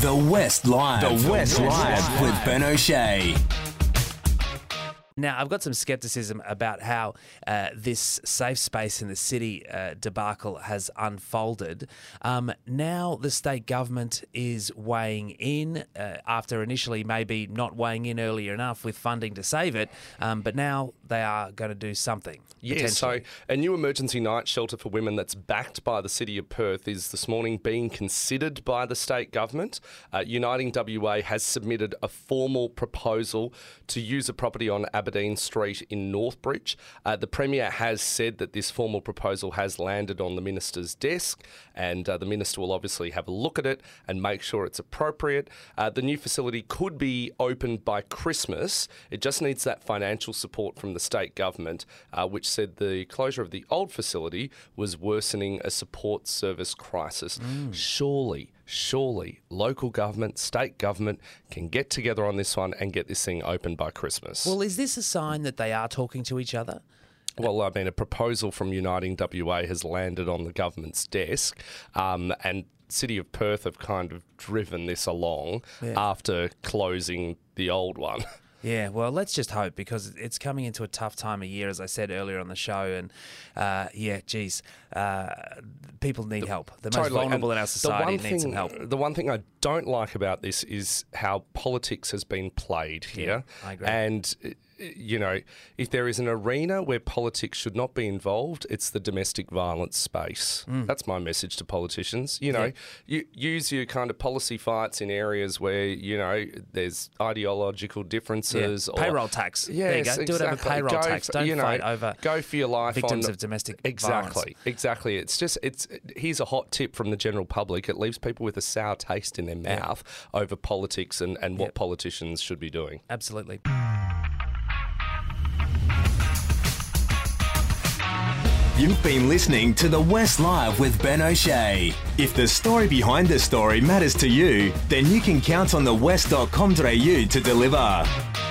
The West Live. The West Live with Ben O'Shea. Now, I've got some skepticism about how uh, this safe space in the city uh, debacle has unfolded. Um, now, the state government is weighing in uh, after initially maybe not weighing in earlier enough with funding to save it, um, but now they are going to do something. Yeah, so a new emergency night shelter for women that's backed by the City of Perth is this morning being considered by the state government. Uh, Uniting WA has submitted a formal proposal to use a property on Aberdeen Street in Northbridge. Uh, the Premier has said that this formal proposal has landed on the Minister's desk, and uh, the Minister will obviously have a look at it and make sure it's appropriate. Uh, the new facility could be opened by Christmas. It just needs that financial support from the state government, uh, which said the closure of the old facility was worsening a support service crisis. Surely, surely, local government, state government can get together on this one and get this thing open by Christmas. Well, is this a sign that they are talking to each other? Well, I mean, a proposal from Uniting WA has landed on the government's desk, um, and City of Perth have kind of driven this along after closing the old one. Yeah, well, let's just hope because it's coming into a tough time of year, as I said earlier on the show. And uh, yeah, geez, uh, people need help. The most vulnerable And in our society need some help. The one thing I don't like about this is how politics has been played here. I agree. And, you know, if there is an arena where politics should not be involved, it's the domestic violence space. Mm. That's my message to politicians. You know, you use your kind of policy fights in areas where, you know, there's ideological differences. Yeah. Or, Payroll tax. There you Yes, go. Do it over exactly. payroll Go tax. for- Don't you know, fight over Go for your life victims on- of domestic Exactly. violence. Exactly. Exactly. It's just it's here's a hot tip from the general public. It leaves people with a sour taste in their mouth over politics and, and what politicians should be doing. Absolutely. You've been listening to The West Live with Ben O'Shea. If the story behind the story matters to you, then you can count on the west.com.au to deliver.